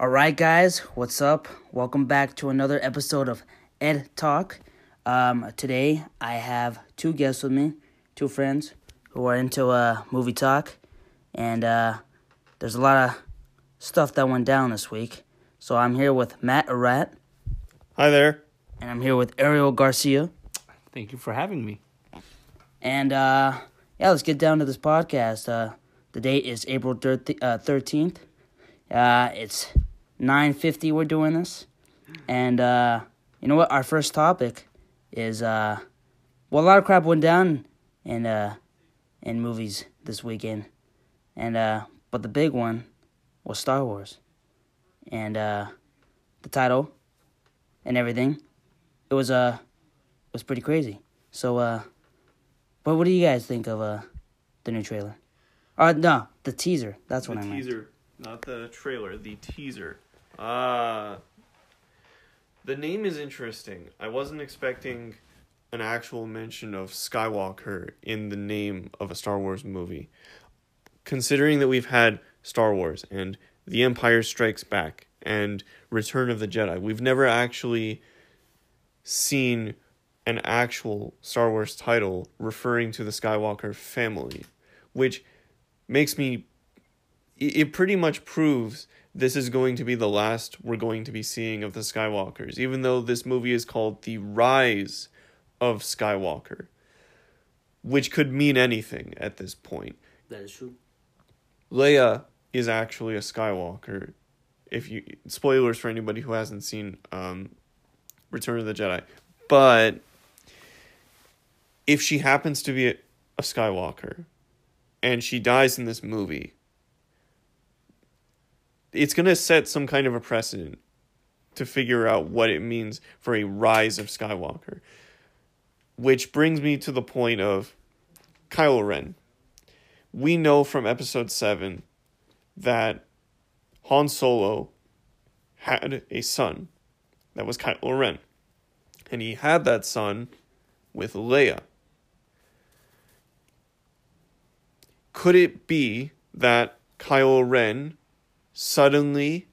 All right, guys, what's up? Welcome back to another episode of Ed Talk. Um, today, I have two guests with me, two friends who are into uh, movie talk, and uh, there's a lot of stuff that went down this week. So I'm here with Matt Arat, Hi there. and I'm here with Ariel Garcia. Thank you for having me. And uh, yeah, let's get down to this podcast. Uh, the date is April thirteenth. Uh, it's nine fifty. We're doing this, and uh, you know what? Our first topic is uh, well, a lot of crap went down in uh, in movies this weekend, and uh, but the big one was Star Wars, and uh, the title and everything. It was uh, it was pretty crazy. So uh. But what do you guys think of uh the new trailer? Uh no, the teaser. That's The what I meant. teaser, not the trailer, the teaser. Uh the name is interesting. I wasn't expecting an actual mention of Skywalker in the name of a Star Wars movie. Considering that we've had Star Wars and The Empire Strikes Back and Return of the Jedi, we've never actually seen an actual Star Wars title referring to the Skywalker family, which makes me it pretty much proves this is going to be the last we're going to be seeing of the Skywalkers, even though this movie is called The Rise of Skywalker, which could mean anything at this point. That is true. Leia is actually a Skywalker. If you spoilers for anybody who hasn't seen um, Return of the Jedi, but if she happens to be a, a Skywalker and she dies in this movie, it's gonna set some kind of a precedent to figure out what it means for a rise of Skywalker. Which brings me to the point of Kylo Ren we know from episode 7 that Han Solo had a son that was Kylo Ren. And he had that son with Leia. Could it be that Kylo Ren suddenly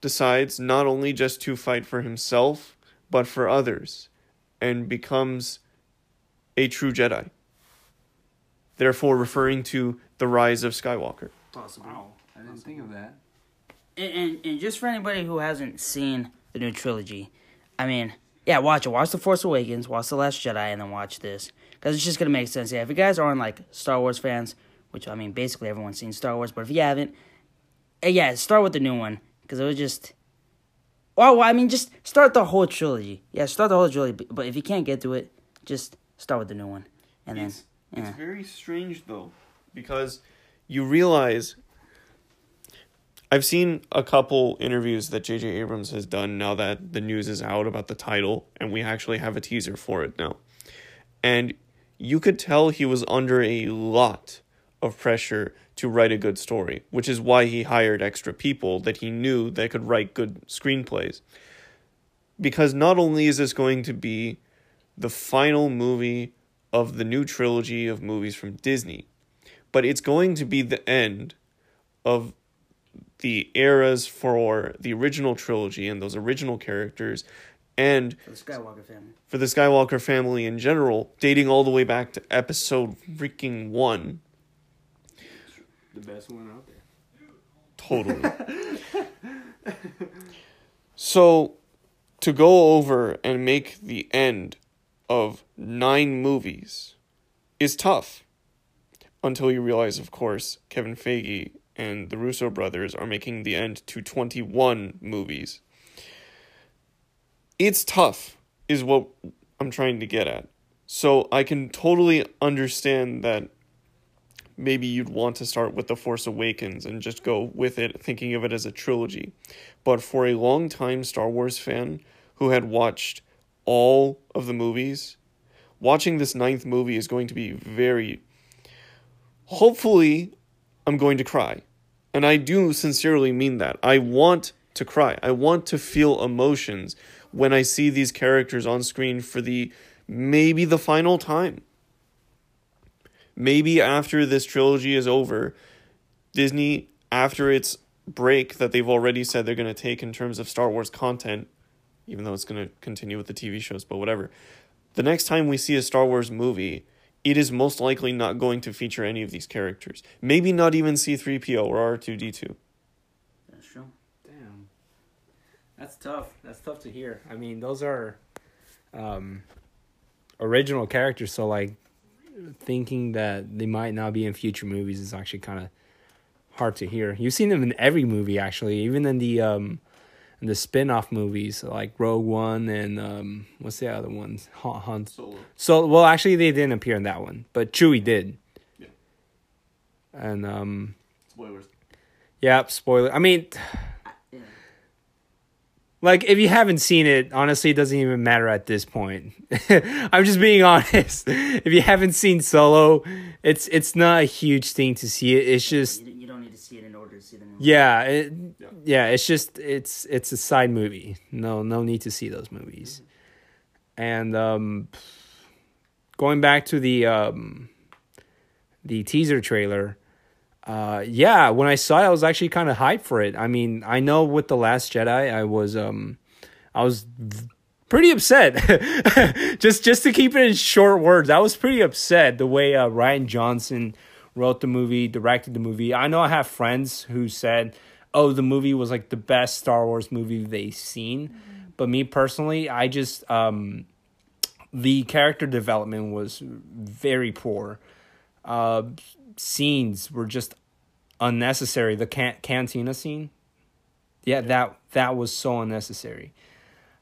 decides not only just to fight for himself, but for others, and becomes a true Jedi? therefore referring to the rise of Skywalker. Possibly. Wow, I didn't think of that. And, and and just for anybody who hasn't seen the new trilogy, I mean, yeah, watch it. Watch The Force Awakens, watch The Last Jedi, and then watch this. Because it's just going to make sense. Yeah, if you guys aren't like Star Wars fans, which I mean, basically everyone's seen Star Wars, but if you haven't, Uh, yeah, start with the new one. Because it was just. Oh, well, I mean, just start the whole trilogy. Yeah, start the whole trilogy. but- if you can't get to it, just start with the new one. And then. It's, yeah. it's very strange though, because you realize I've seen a couple interviews that J.J. Abrams has done now that the news is out about the title, and we actually have a teaser for it now. And you could tell he was under a lot of pressure to write a good story, which is why he hired extra people that he knew that could write good screenplays. Because not only is this going to be the final movie of the new trilogy of movies from Disney, but it's going to be the end of the eras for the original trilogy and those original characters and For the Skywalker family. for the Skywalker family in general, dating all the way back to episode freaking one. The best one out there. Totally. so, to go over and make the end of nine movies is tough. Until you realize, of course, Kevin Feige and the Russo brothers are making the end to 21 movies. It's tough, is what I'm trying to get at. So I can totally understand that maybe you'd want to start with The Force Awakens and just go with it, thinking of it as a trilogy. But for a long time Star Wars fan who had watched all of the movies, watching this ninth movie is going to be very. Hopefully, I'm going to cry. And I do sincerely mean that. I want to cry. I want to feel emotions when I see these characters on screen for the maybe the final time maybe after this trilogy is over, Disney, after it's break that they've already said they're going to take in terms of Star Wars content, even though it's going to continue with the TV shows, but whatever. The next time we see a Star Wars movie, it is most likely not going to feature any of these characters. Maybe not even C3PO or R2D2. That's true. Damn. That's tough. That's tough to hear. I mean, those are um original characters, so like thinking that they might not be in future movies is actually kind of hard to hear. You've seen them in every movie actually, even in the um in the spin-off movies like Rogue One and um what's the other ones? Han, Han Solo. So well, actually, they didn't appear in that one, but Chewie did. Yeah. And um, Spoilers. yeah, spoiler. I mean. Like if you haven't seen it, honestly, it doesn't even matter at this point. I'm just being honest. If you haven't seen Solo, it's it's not a huge thing to see it. It's just You, you don't need to see it in order to see the movie. yeah, it, Yeah. yeah. It's just it's it's a side movie. No, no need to see those movies. And um, going back to the um, the teaser trailer, uh, yeah, when I saw it, I was actually kind of hyped for it. I mean, I know with the Last Jedi, I was um, I was pretty upset. just just to keep it in short words, I was pretty upset the way uh, Rian Johnson wrote the movie, directed the movie. I know I have friends who said, "Oh, the movie was like the best Star Wars movie they've seen," but me personally, I just um, the character development was very poor. Uh, scenes were just unnecessary. The can- cantina scene, yeah, that that was so unnecessary.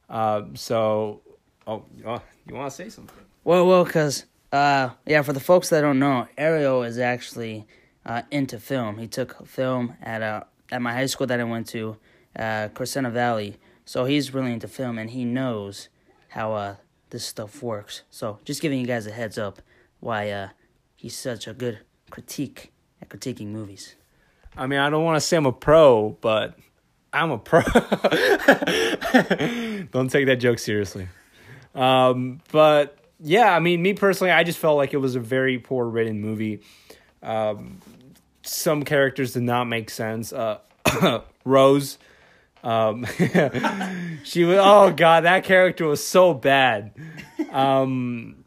Uh, so, oh, oh you want to say something? Well, well, because uh, yeah, for the folks that don't know, Ariel is actually uh, into film. He took film at uh, at my high school that I went to, uh, Crescenta Valley. So he's really into film, and he knows how uh, this stuff works. So just giving you guys a heads up why uh, he's such a good critique at critiquing movies. I mean, I don't want to say I'm a pro, but I'm a pro. don't take that joke seriously. Um, but yeah, I mean, me personally, I just felt like it was a very poor written movie. Um, some characters did not make sense. Uh, Rose, um, she was. Oh god, that character was so bad. Um,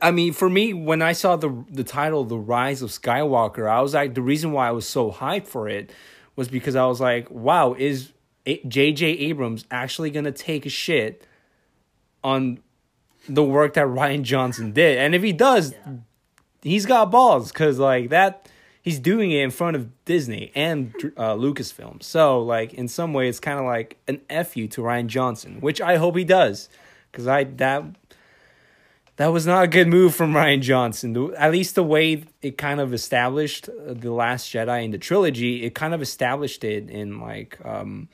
I mean, for me, when I saw the the title, "The Rise of Skywalker," I was like, the reason why I was so hyped for it was because I was like, wow, is J.J. Abrams actually gonna take a shit on the work that Rian Johnson did? And if he does, he's got balls because like that, he's doing it in front of Disney and uh, Lucasfilm. So like, in some way, it's kind of like an f you to Rian Johnson, which I hope he does because I that that was not a good move from Rian Johnson. At least the way it kind of established uh, the Last Jedi in the trilogy, it kind of established it in like um,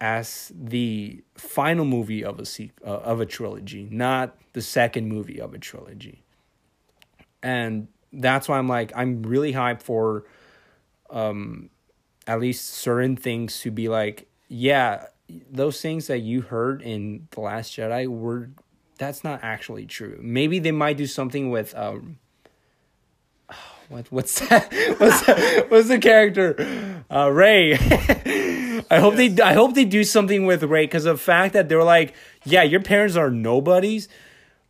as the final movie of a uh, of a trilogy, not the second movie of a trilogy. And that's why I'm like I'm really hyped for um at least certain things to be like yeah, those things that you heard in the Last Jedi were that's not actually true. Maybe they might do something with um what what's that? What's that? what's the character? Uh Rey. I hope they I hope they do something with Rey cuz the fact that they were like, yeah, your parents are nobodies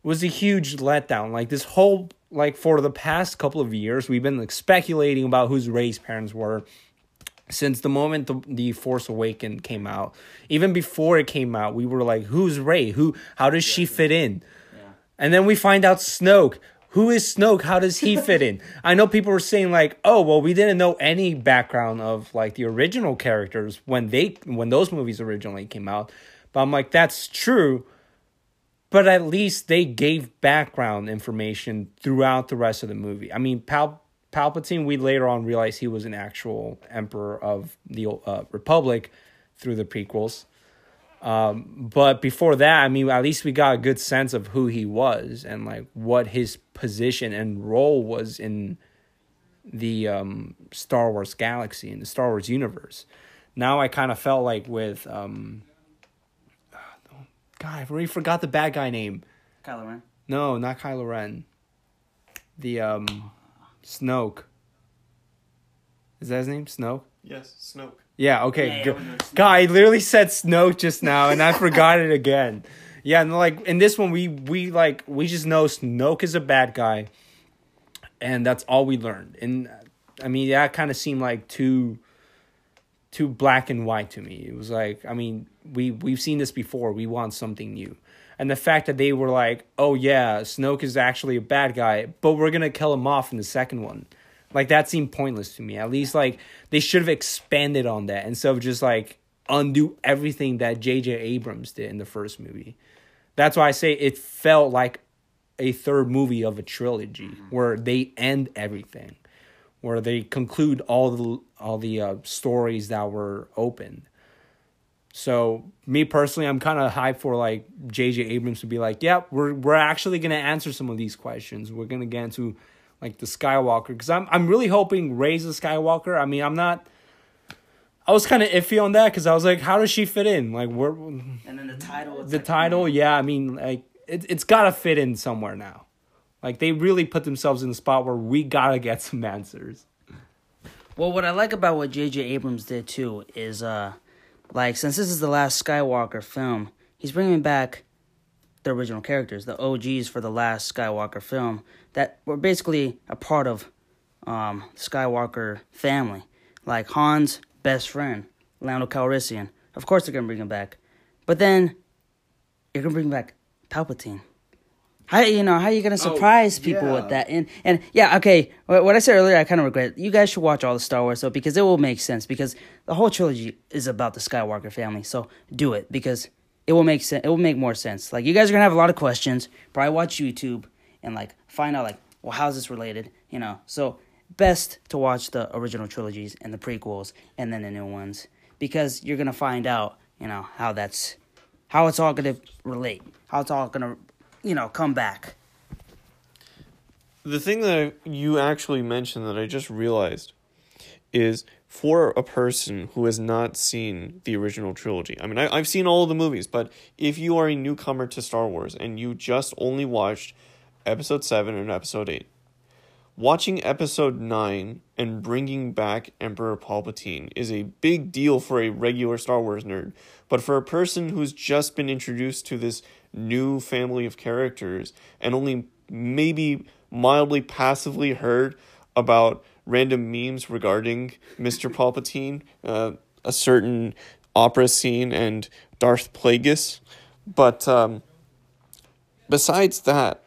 was a huge letdown. Like this whole like for the past couple of years, we've been like speculating about whose Rey's parents were since the moment the, the Force Awakened came out. Even before it came out, we were like, "Who's Rey? Who? How does she fit in?" And then we find out Snoke. Who is Snoke? How does he fit in? I know people were saying like, "Oh, well, we didn't know any background of like the original characters when they when those movies originally came out." But I'm like, that's true. But at least they gave background information throughout the rest of the movie. I mean, Pal- Palpatine, we later on realized he was an actual emperor of the uh, Republic through the prequels. Um, but before that, I mean, at least we got a good sense of who he was and like what his position and role was in the um, Star Wars galaxy and the Star Wars universe. Now I kind of felt like with um, God, I've already forgot the bad guy name. Kylo Ren. No, not Kylo Ren. The um Snoke. Is that his name? Snoke? Yes, Snoke. Yeah, okay. Yeah, yeah, good. we know Snoke. God, I literally said Snoke just now, and I forgot it again. Yeah, and like in this one, we we like we just know Snoke is a bad guy, and that's all we learned. And I mean, that kind of seemed like too too black and white to me. It was like, I mean, we we've seen this before. We want something new. And the fact that they were like, "Oh yeah, Snoke is actually a bad guy, but we're to kill him off in the second one." Like that seemed pointless to me. At least like they should have expanded on that instead of just like undo everything that JJ Abrams did in the first movie. That's why I say it felt like a third movie of a trilogy where they end everything, where they conclude all the all the uh, stories that were open. So me personally, I'm kind of hyped for like J.J. Abrams to be like, "Yeah, we're we're actually gonna answer some of these questions. We're gonna get into like the Skywalker because I'm I'm really hoping Rey's a Skywalker. I mean, I'm not. I was kind of iffy on that because I was like, how does she fit in? Like, where And then the title. the like, title? Yeah, I mean, like it it's gotta fit in somewhere now. Like they really put themselves in the spot where we gotta get some answers. Well, what I like about what J.J. Abrams did too is, uh, like, since this is the last Skywalker film, he's bringing back the original characters, the OGs for the last Skywalker film that were basically a part of um, Skywalker family, like Han's best friend, Lando Calrissian. Of course, they're gonna bring him back, but then you're gonna bring back Palpatine. How you know how you gonna oh, surprise people yeah. with that? And and yeah, okay. What what I said earlier, I kind of regret. You guys should watch all the Star Wars though, because it will make sense. Because the whole trilogy is about the Skywalker family. So do it because it will make sense. It will make more sense. Like you guys are gonna have a lot of questions. Probably watch YouTube and like find out like, well, how's this related? You know. So best to watch the original trilogies and the prequels and then the new ones because you're gonna find out. You know how that's how it's all gonna relate. How it's all gonna you know come back. The thing that you actually mentioned that I just realized is for a person who has not seen the original trilogy. I mean, I, I've seen all of the movies, but if you are a newcomer to Star Wars and you just only watched episode 7 and episode 8, watching episode 9 and bringing back Emperor Palpatine is a big deal for a regular Star Wars nerd. But for a person who's just been introduced to this new family of characters and only maybe mildly passively heard about random memes regarding Mr. Palpatine, uh, a certain opera scene, and Darth Plagueis. But um, besides that,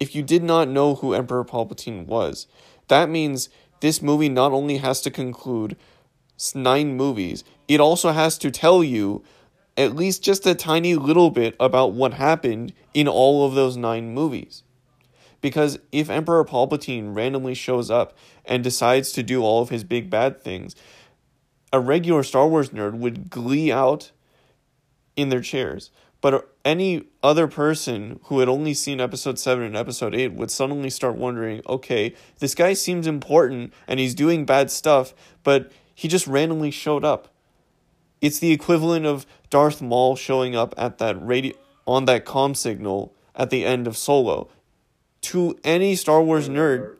if you did not know who Emperor Palpatine was, that means this movie not only has to conclude nine movies, it also has to tell you at least just a tiny little bit about what happened in all of those nine movies. Because if Emperor Palpatine randomly shows up and decides to do all of his big bad things, a regular Star Wars nerd would glee out in their chairs. But any other person who had only seen episode 7 and episode 8 would suddenly start wondering okay, this guy seems important and he's doing bad stuff, but he just randomly showed up. It's the equivalent of Darth Maul showing up at that radio on that comm signal at the end of Solo. To any Star Wars nerd,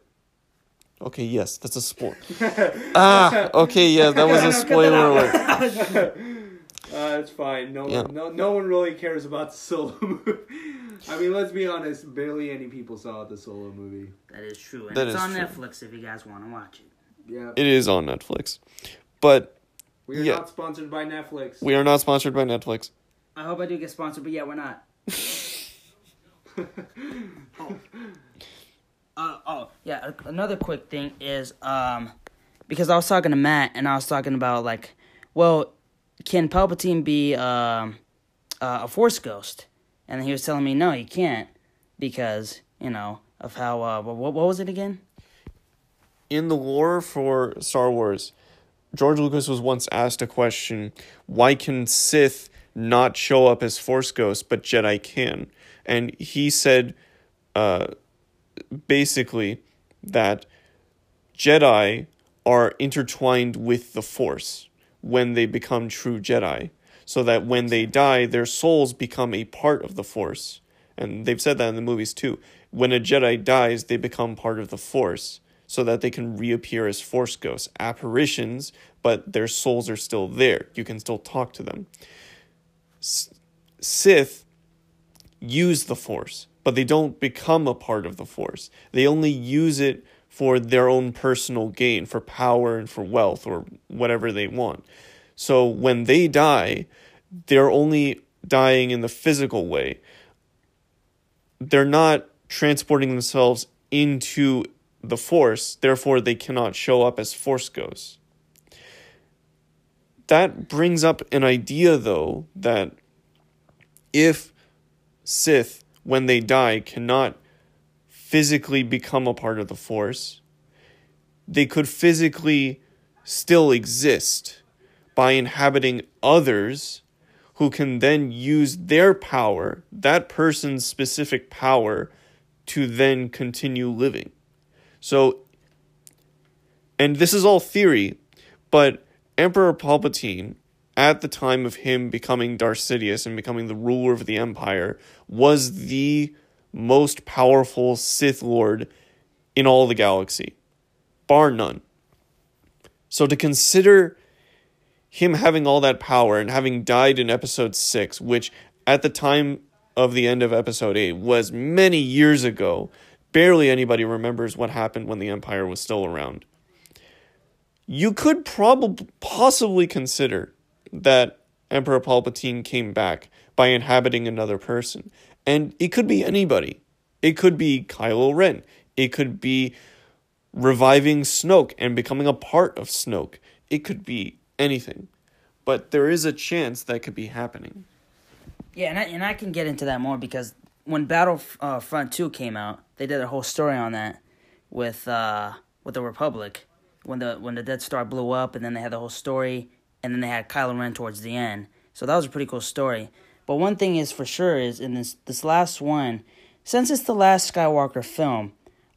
okay, yes, that's a spoiler. ah, okay, yeah, that was a spoiler alert. Uh, it's fine. No, Yeah. one, no, no one really cares about the solo movie. I mean, let's be honest. Barely any people saw the solo movie. That is true, and That it's is on true. Netflix if you guys want to watch it. Yeah, It is on Netflix, but we are yeah. not sponsored by Netflix. we are not sponsored by Netflix. I hope I do get sponsored, but yeah, we're not. oh. Uh, oh, yeah. Another quick thing is um, because I was talking to Matt and I was talking about like, well, can Palpatine be um, uh, a Force ghost? And he was telling me no, he can't because you know of how uh, what what was it again? in the lore for Star Wars, George Lucas was once asked a question why can Sith not show up as Force ghosts, but Jedi can? And he said uh, basically that Jedi are intertwined with the Force when they become true Jedi, so that when they die, their souls become a part of the Force. And they've said that in the movies too. When a Jedi dies, they become part of the Force so that they can reappear as Force ghosts, apparitions, but their souls are still there. You can still talk to them. S- Sith use the Force, but they don't become a part of the Force. They only use it for their own personal gain, for power and for wealth or whatever they want. So when they die, they're only dying in the physical way. They're not transporting themselves into the Force, therefore, they cannot show up as Force ghosts. That brings up an idea, though, that if Sith, when they die, cannot physically become a part of the Force, they could physically still exist by inhabiting others who can then use their power, that person's specific power, to then continue living. So, and this is all theory, but Emperor Palpatine, at the time of him becoming Darth Sidious and becoming the ruler of the Empire, was the most powerful Sith Lord in all the galaxy, bar none. So to consider him having all that power and having died in episode 6, which at the time of the end of episode 8 was many years ago, barely anybody remembers what happened when the Empire was still around. You could probably possibly consider that Emperor Palpatine came back by inhabiting another person. And it could be anybody. It could be Kylo Ren. It could be reviving Snoke and becoming a part of Snoke. It could be anything. But there is a chance that could be happening. Yeah, and I, and I can get into that more because when Battlefront uh, Two came out, they did a whole story on that with uh, with the Republic when the when the Death Star blew up, and then they had the whole story, and then they had Kylo Ren towards the end. So that was a pretty cool story. But one thing is for sure is in this this last one, since it's the last Skywalker film,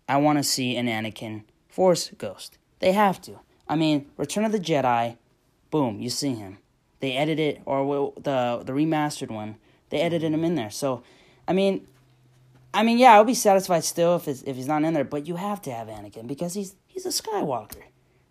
I want to see an Anakin Force ghost. They have to. I mean, Return of the Jedi, boom, you see him. They edited or the the remastered one. They edited him in there. So, I mean, I mean, yeah, I'll be satisfied still if if he's not in there. But you have to have Anakin because he's he's a Skywalker.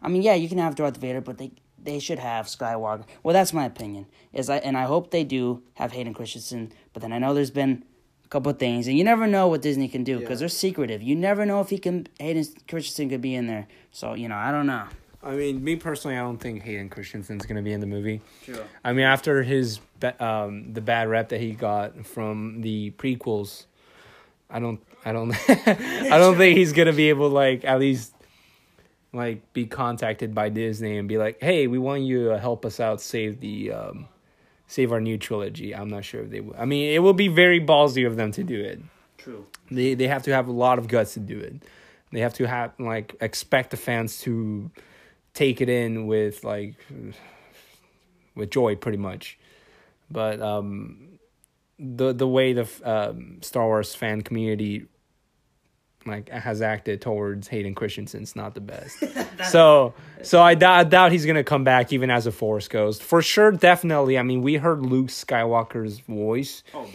I mean, yeah, you can have Darth Vader, but they they should have Skywalker. Well, that's my opinion. Is I and I hope they do have Hayden Christensen. But then I know there's been a couple of things, and you never know what Disney can do because yeah. they're secretive. You never know if he can Hayden Christensen could be in there. So you know, I don't know. I mean, me personally, I don't think Hayden Christensen's gonna be in the movie. Sure. I mean, after his um the bad rep that he got from the prequels, I don't, I don't, I don't think he's gonna be able like at least like be contacted by Disney and be like, "Hey, we want you to help us out, save the, um, save our new trilogy." I'm not sure if they will. I mean, it will be very ballsy of them to do it. True. They they have to have a lot of guts to do it. They have to have like expect the fans to take it in with like with joy pretty much but um the the way the um, Star Wars fan community like has acted towards Hayden Christensen's not the best. so so I, I doubt he's gonna come back even as a Force Ghost for sure. Definitely, I mean we heard Luke Skywalker's voice oh,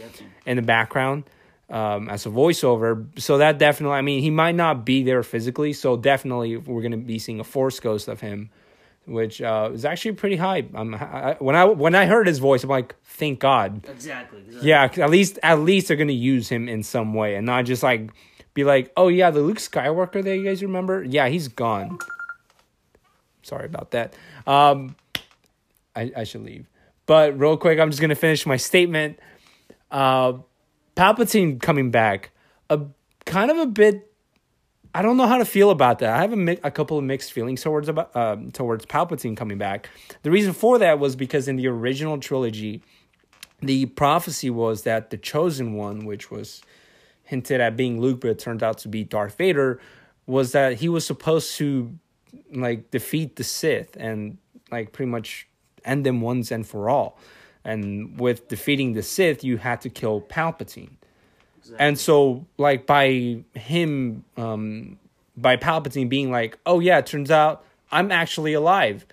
in the background um, as a voiceover. So that definitely, I mean he might not be there physically. So definitely we're gonna be seeing a Force Ghost of him which uh, is actually pretty high. Um, I, when I when I heard his voice, I'm like, thank God. Exactly. exactly. Yeah, at least at least they're gonna use him in some way, and not just like be like, oh yeah, the Luke Skywalker that you guys remember, yeah, he's gone. Sorry about that. Um, I I should leave, but real quick, I'm just gonna finish my statement. Uh, Palpatine coming back, a kind of a bit I don't know how to feel about that. I have a, mi- a couple of mixed feelings towards about um, towards Palpatine coming back. The reason for that was because in the original trilogy, the prophecy was that the chosen one, which was hinted at being Luke, but it turned out to be Darth Vader, was that he was supposed to like defeat the Sith and like pretty much end them once and for all. And with defeating the Sith, you had to kill Palpatine. And so, like by him, um, by Palpatine being like, "Oh yeah, it turns out I'm actually alive,"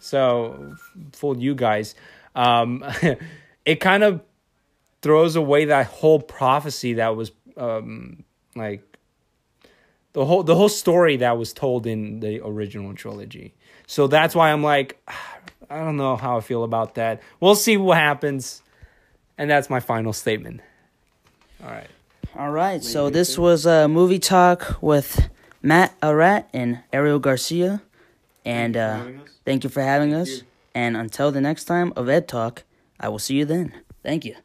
so fooled you guys. Um, it kind of throws away that whole prophecy that was um, like the whole the whole story that was told in the original trilogy. So that's why I'm like, I don't know how I feel about that. We'll see what happens, and that's my final statement. All right. All right, so this was a movie talk with Matt Arat and Ariel Garcia, and uh, thank you for having us. And until the next time of Ed Talk, I will see you then. Thank you.